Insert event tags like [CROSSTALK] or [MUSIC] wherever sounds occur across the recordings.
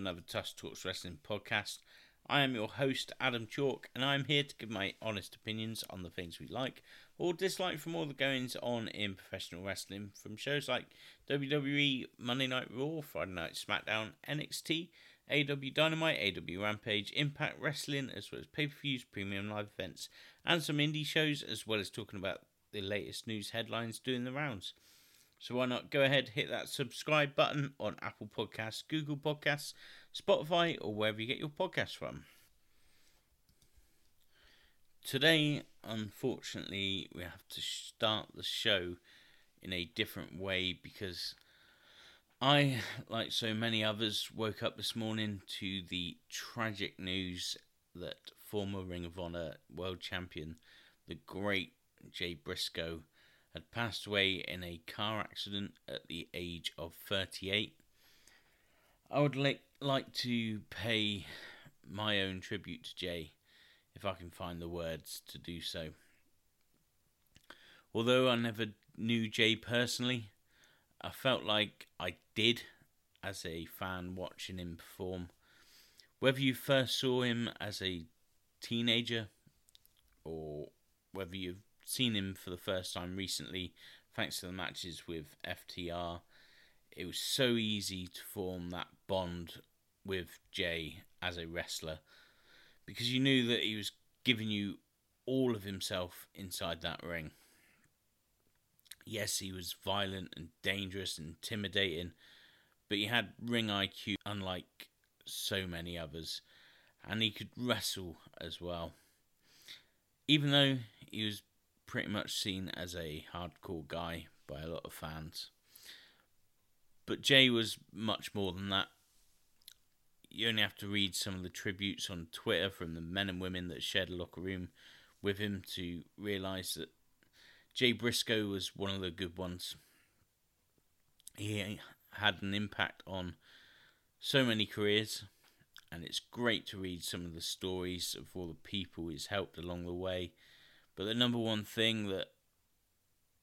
another Tusk Talks Wrestling podcast. I am your host, Adam Chalk, and I'm here to give my honest opinions on the things we like or dislike from all the goings on in professional wrestling, from shows like WWE, Monday Night Raw, Friday Night SmackDown, NXT, AEW Dynamite, AEW Rampage, Impact Wrestling, as well as pay per views, premium live events, and some indie shows, as well as talking about the latest news headlines doing the rounds. So why not go ahead, hit that subscribe button on Apple Podcasts, Google Podcasts, Spotify, or wherever you get your podcasts from. Today, unfortunately, we have to start the show in a different way because I, like so many others, woke up this morning to the tragic news that former Ring of Honor World Champion, the great Jay Briscoe, had passed away in a car accident at the age of 38. I would like, like to pay my own tribute to Jay, if I can find the words to do so. Although I never knew Jay personally, I felt like I did as a fan watching him perform. Whether you first saw him as a teenager or whether you've seen him for the first time recently, thanks to the matches with FTR. It was so easy to form that bond with Jay as a wrestler because you knew that he was giving you all of himself inside that ring. Yes, he was violent and dangerous and intimidating, but he had ring IQ unlike so many others, and he could wrestle as well. Even though he was pretty much seen as a hardcore guy by a lot of fans. But Jay was much more than that. You only have to read some of the tributes on Twitter from the men and women that shared a locker room with him to realise that Jay Briscoe was one of the good ones. He had an impact on so many careers, and it's great to read some of the stories of all the people he's helped along the way but the number one thing that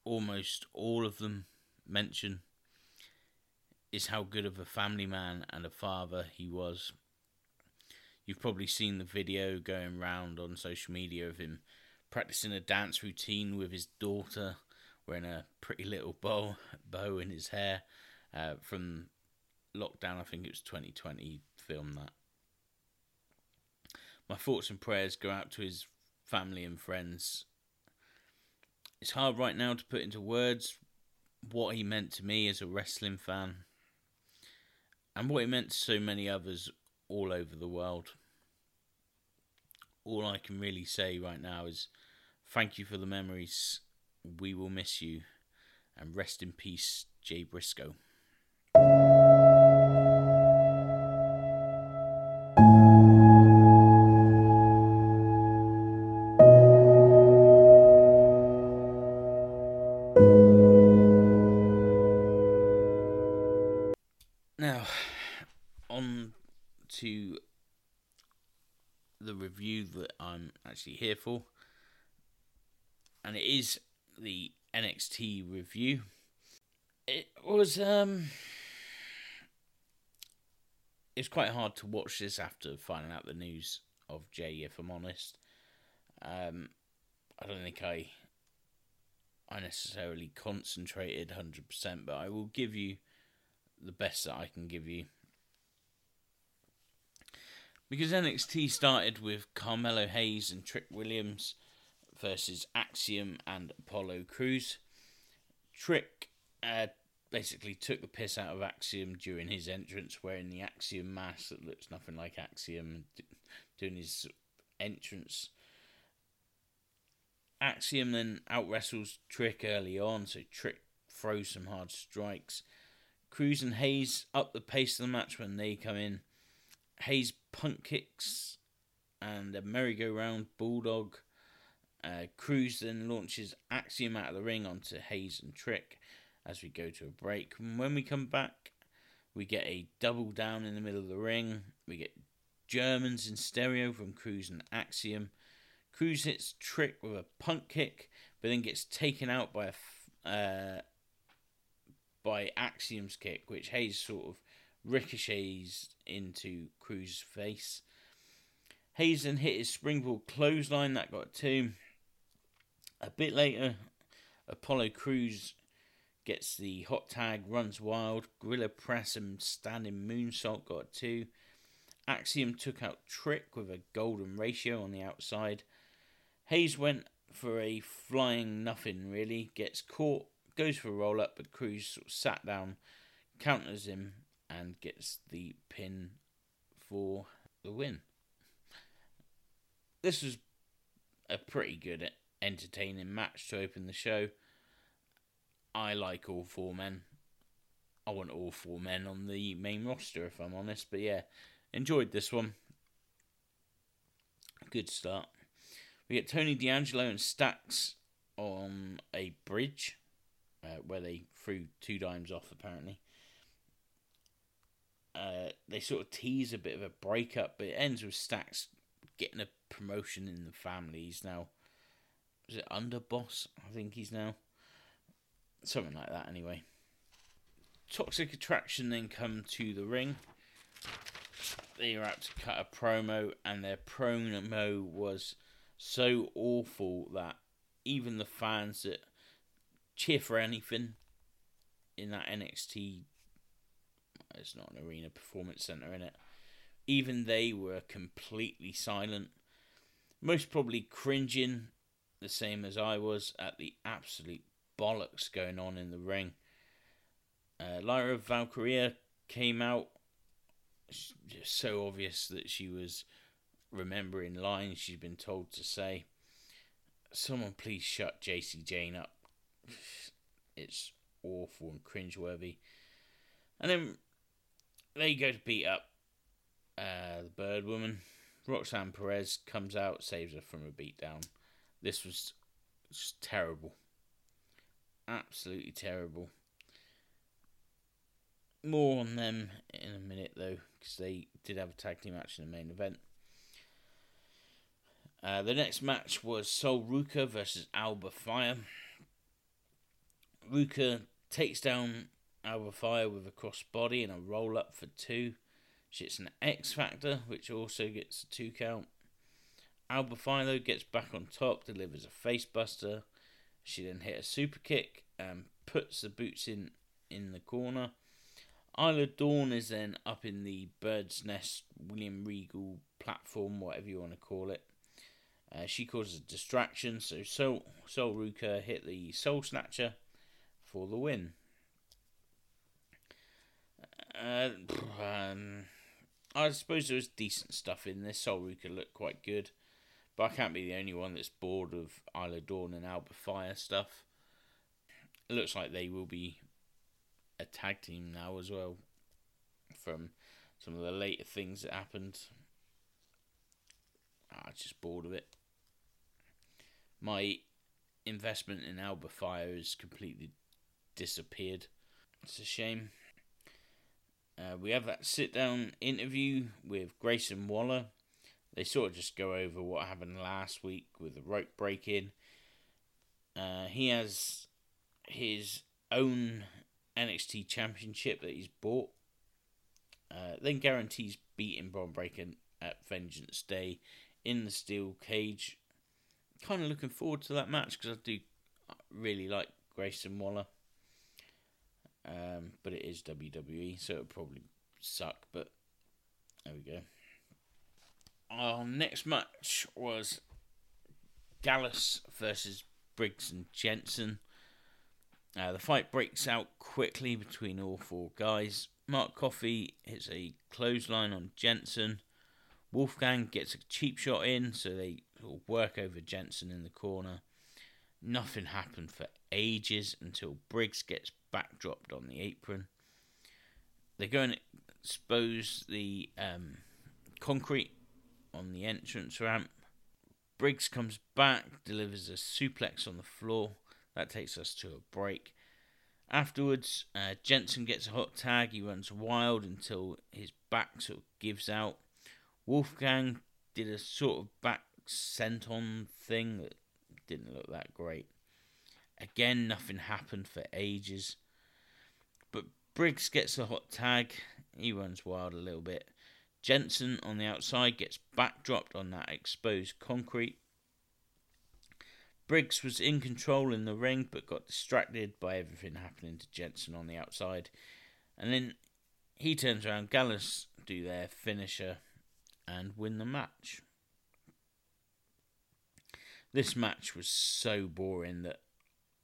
almost all of them mention is how good of a family man and a father he was. You've probably seen the video going round on social media of him practicing a dance routine with his daughter, wearing a pretty little bow bow in his hair uh, from lockdown. I think it was 2020. Filmed that. My thoughts and prayers go out to his family and friends. It's hard right now to put into words what he meant to me as a wrestling fan and what he meant to so many others all over the world. All I can really say right now is thank you for the memories. We will miss you. And rest in peace, Jay Briscoe. And it is the NXT review. It was um, it's quite hard to watch this after finding out the news of Jay. If I'm honest, um, I don't think I I necessarily concentrated hundred percent, but I will give you the best that I can give you. Because NXT started with Carmelo Hayes and Trick Williams versus Axiom and Apollo Crews. Trick uh, basically took the piss out of Axiom during his entrance, wearing the Axiom mask that looks nothing like Axiom, doing his entrance. Axiom then out wrestles Trick early on, so Trick throws some hard strikes. Crews and Hayes up the pace of the match when they come in. Hayes punt kicks and a merry-go-round bulldog. Uh, Crews then launches Axiom out of the ring onto Hayes and Trick as we go to a break. And when we come back, we get a double down in the middle of the ring. We get Germans in stereo from Crews and Axiom. Crews hits Trick with a punt kick, but then gets taken out by a uh, by Axiom's kick, which Hayes sort of ricochets into Crews's face. Hayes then hit his springboard clothesline that got two. A bit later, Apollo Crews gets the hot tag, runs wild. Gorilla press and standing moonsault got two. Axiom took out Trick with a golden ratio on the outside. Hayes went for a flying nothing really, gets caught, goes for a roll up, but Crews sort of sat down, counters him, and gets the pin for the win. This was a pretty good, entertaining match to open the show. I like all four men. I want all four men on the main roster, if I'm honest. But yeah, enjoyed this one. Good start. We get Tony D'Angelo and Stacks on a bridge uh, where they threw two dimes off, apparently. Uh, they sort of tease a bit of a breakup, but it ends with Stacks getting a promotion in the family. He's now, is it underboss? I think he's now. Something like that, anyway. Toxic Attraction then come to the ring. They are out to cut a promo, and their promo was so awful that even the fans that cheer for anything in that NXT, it's not an arena performance center in it, even they were completely silent. Most probably cringing, the same as I was, at the absolute bollocks going on in the ring. Uh, Lyra Valkyria came out. Just so obvious that she was remembering lines she's been told to say. Someone please shut Jacy Jayne up. [SIGHS] It's awful and cringeworthy. And then they go to beat up uh, the bird woman. Roxanne Perez comes out, saves her from a beatdown. This was just terrible. Absolutely terrible. More on them in a minute, though, because they did have a tag team match in the main event. Uh, the next match was Sol Ruca versus Alba Fire. Ruca takes down Alba Fire with a crossbody and a roll up for two. She hits an X Factor, which also gets a two count. Alba though gets back on top, delivers a facebuster. She then hit a super kick and puts the boots in in the corner. Isla Dawn is then up in the bird's nest William Regal platform, whatever you want to call it. Uh, she causes a distraction, so Sol, Sol Ruca hit the Sol Snatcher for the win. Uh, um, I suppose there was decent stuff in this. Sol Ruca looked quite good, but I can't be the only one that's bored of Isla Dawn and Alba Fire stuff. It looks like they will be a tag team now as well, from some of the later things that happened. I'm just bored of it my investment in Alba Fire has completely disappeared. It's a shame. Uh, we have that sit down interview with Grayson Waller. They sort of just go over what happened last week with the rope break in. Uh, he has his own NXT championship that he's bought. Uh, then guarantees beating Bron Breakker at Vengeance Day in the steel cage kind of looking forward to that match because I do really like Grayson Waller. Um, but it is WWE, so it'll probably suck. But there we go. Our next match was Gallus versus Briggs and Jensen. Uh, the fight breaks out quickly between all four guys. Mark Coffey hits a clothesline on Jensen. Wolfgang gets a cheap shot in, so they work over Jensen in the corner. Nothing happened for ages until Briggs gets backdropped on the apron. They go and expose the um, concrete on the entrance ramp. Briggs comes back, delivers a suplex on the floor. That takes us to a break. Afterwards, uh, Jensen gets a hot tag. He runs wild until his back sort of gives out. Wolfgang did a sort of back senton thing that didn't look that great. Again, nothing happened for ages. But Briggs gets a hot tag. He runs wild a little bit. Jensen on the outside gets backdropped on that exposed concrete. Briggs was in control in the ring but got distracted by everything happening to Jensen on the outside. And then he turns around, Gallus do their finisher and win the match. This match was so boring that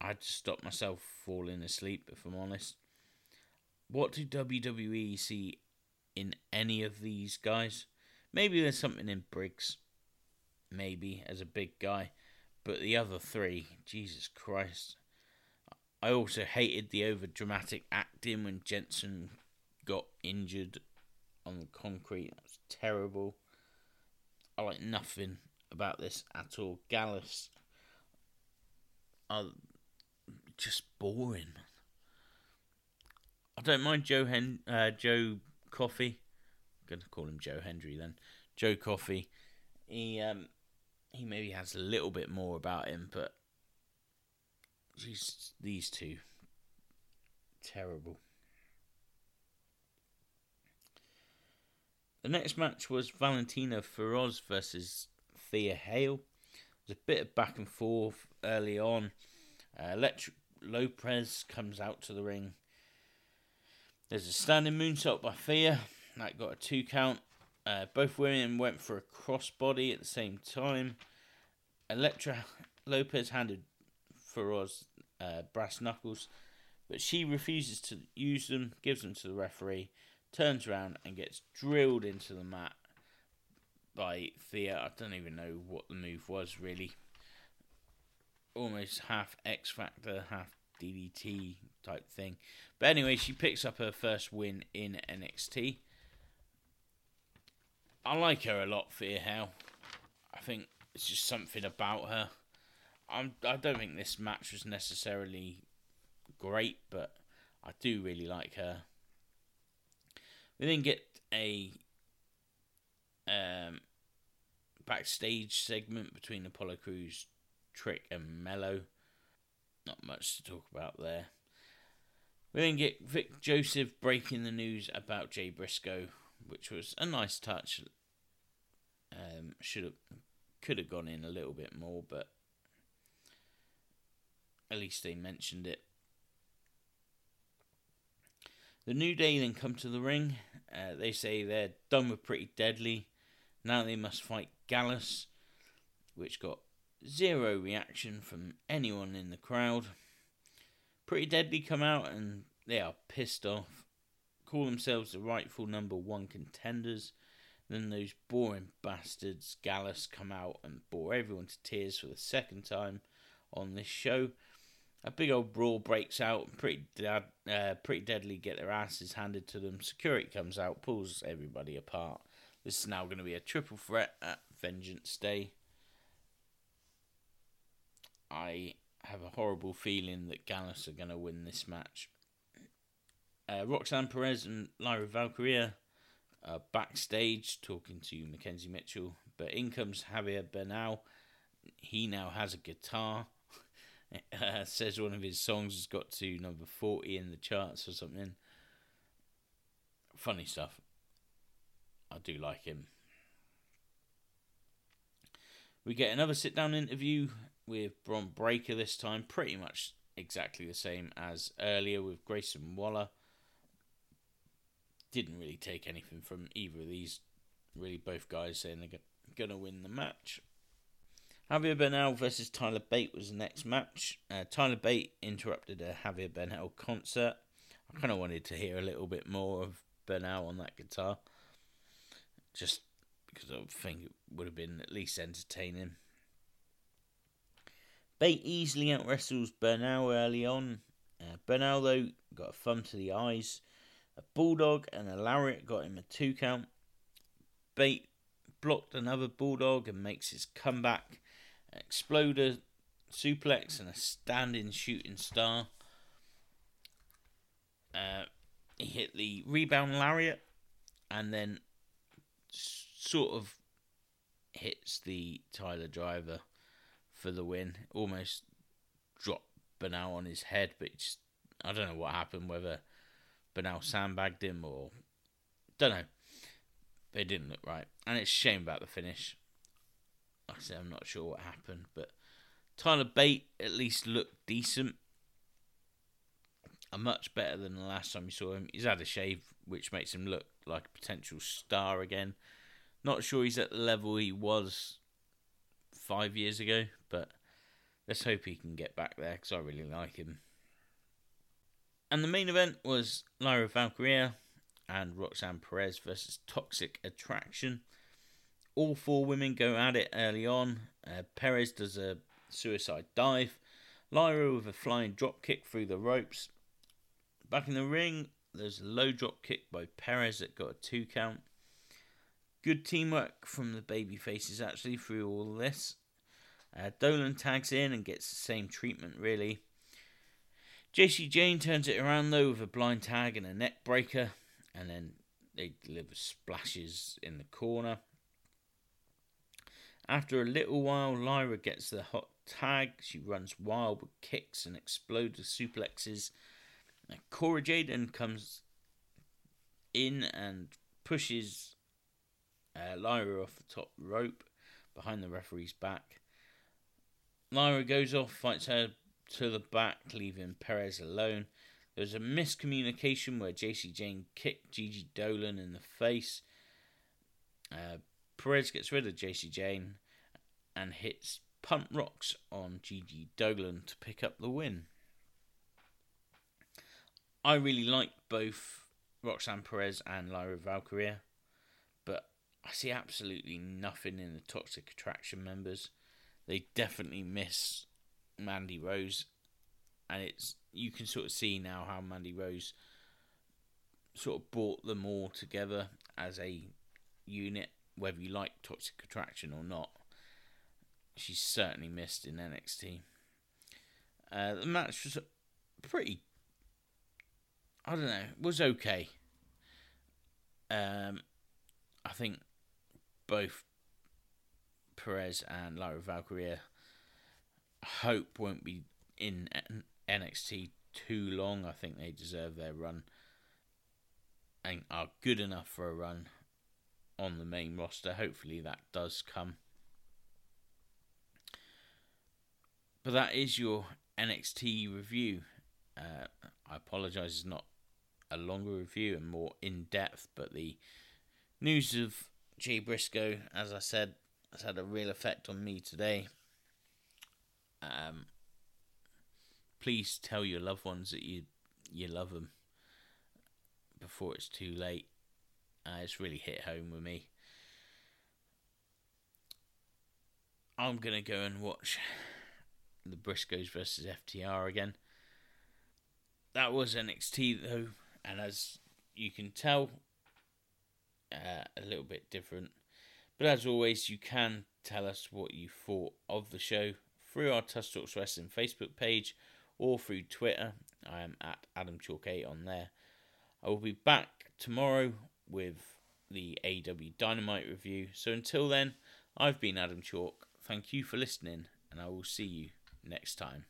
I to stop myself falling asleep, if I'm honest. What do WWE see in any of these guys? Maybe there's something in Briggs, maybe, as a big guy, but the other three, Jesus Christ. I also hated the over dramatic acting when Jensen got injured on the concrete. That was terrible. I like nothing about this at all. Gallus are just boring. I don't mind Joe Hen uh, Joe Coffey. I'm gonna call him Joe Hendry then. Joe Coffey. He um he maybe has a little bit more about him, but geez, these two terrible. The next match was Valentina Feroz versus Thea Hail. There's a bit of back and forth early on. Uh, Elektra Lopez comes out to the ring. There's a standing moonsault by Thea. That got a two count. Uh, both women went for a crossbody at the same time. Elektra Lopez handed Feroz uh, brass knuckles, but she refuses to use them, gives them to the referee, turns around and gets drilled into the mat by Thea. I don't even know what the move was really. Almost half X Factor, half DDT type thing. But anyway, she picks up her first win in NXT. I like her a lot, Thea Hail. I think it's just something about her. I'm, I don't think this match was necessarily great, but I do really like her. We then get a um, backstage segment between Apollo Crews, Trick, and Melo. Not much to talk about there. We then get Vic Joseph breaking the news about Jay Briscoe, which was a nice touch. Um, should have, could have gone in a little bit more, but at least they mentioned it. The New Day then come to the ring. Uh, they say they're done with Pretty Deadly. Now they must fight Gallus, which got zero reaction from anyone in the crowd. Pretty Deadly come out and they are pissed off, call themselves the rightful number one contenders. Then those boring bastards Gallus come out and bore everyone to tears for the second time on this show. A big old brawl breaks out. Pretty, dad, uh, pretty deadly get their asses handed to them. Security comes out, pulls everybody apart. This is now going to be a triple threat at Vengeance Day. I have a horrible feeling that Gallus are going to win this match. Uh, Roxanne Perez and Lyra Valkyria are backstage talking to Mackenzie Mitchell, but in comes Javier Bernal. He now has a guitar. [LAUGHS] uh, says one of his songs has got to number 40 in the charts or something. Funny stuff. I do like him. We get another sit down interview with Bron Breakker this time, pretty much exactly the same as earlier with Grayson Waller. Didn't really take anything from either of these, really, both guys saying they're going to win the match. Javier Bernal versus Tyler Bate was the next match. Uh, Tyler Bate interrupted a Javier Bernal concert. I kind of wanted to hear a little bit more of Bernal on that guitar just because I think it would have been at least entertaining. Bate easily out wrestles Bernal early on. Uh, Bernal, though, got a thumb to the eyes. A bulldog and a lariat got him a two count. Bate blocked another bulldog and makes his comeback. Exploder suplex and a standing shooting star. Uh, he hit the rebound lariat and then sort of hits the Tyler driver for the win. Almost dropped Bernal on his head, but just, I don't know what happened, whether Bernal sandbagged him or Don't know. They didn't look right, and it's a shame about the finish. I said, I'm not sure what happened, but Tyler Bate at least looked decent. A much better than the last time you saw him. He's had a shave, which makes him look like a potential star again. Not sure he's at the level he was five years ago, let's hope he can get back there because I really like him. And the main event was Lyra Valkyria and Roxanne Perez versus Toxic Attraction. All four women go at it early on. Uh, Perez does a suicide dive. Lyra with a flying drop kick through the ropes. Back in the ring, there's a low drop kick by Perez that got a two count. Good teamwork from the baby faces actually through all this. Uh, Dolan tags in and gets the same treatment really. Jacy Jayne turns it around though with a blind tag and a neck breaker, and then they deliver splashes in the corner. After a little while, Lyra gets the hot tag. She runs wild with kicks and explodes with suplexes. And Cora Jade then comes in and pushes uh, Lyra off the top rope behind the referee's back. Lyra goes off, fights her to the back, leaving Perez alone. There's a miscommunication where Jacy Jayne kicked Gigi Dolan in the face. Uh, Perez gets rid of Jacy Jayne and hits Pop Rocks on Gigi Dolan to pick up the win. I really like both Roxanne Perez and Lyra Valkyria, but I see absolutely nothing in the Toxic Attraction members. They definitely miss Mandy Rose, and it's you can sort of see now how Mandy Rose sort of brought them all together as a unit, whether you like Toxic Attraction or not. She's certainly missed in NXT. Uh, the match was pretty. I don't know. Was okay. Um, I think both Perez and Lyra Valkyria hope won't be in NXT too long. I think they deserve their run and are good enough for a run on the main roster. Hopefully that does come. But that is your NXT review. Uh, I apologise, it's not a longer review and more in depth, but the news of Jay Briscoe, as I said, has had a real effect on me today. Um, please tell your loved ones that you you love them before it's too late. Uh, it's really hit home with me. I'm gonna go and watch the Briscoes versus FTR again. That was NXT though, and as you can tell, uh, a little bit different. But as always, you can tell us what you thought of the show through our Tuss Talks Wrestling Facebook page or through Twitter. I am at Adam Chalk 8 on there. I will be back tomorrow with the AEW Dynamite review. So until then, I've been Adam Chalk. Thank you for listening, and I will see you next time.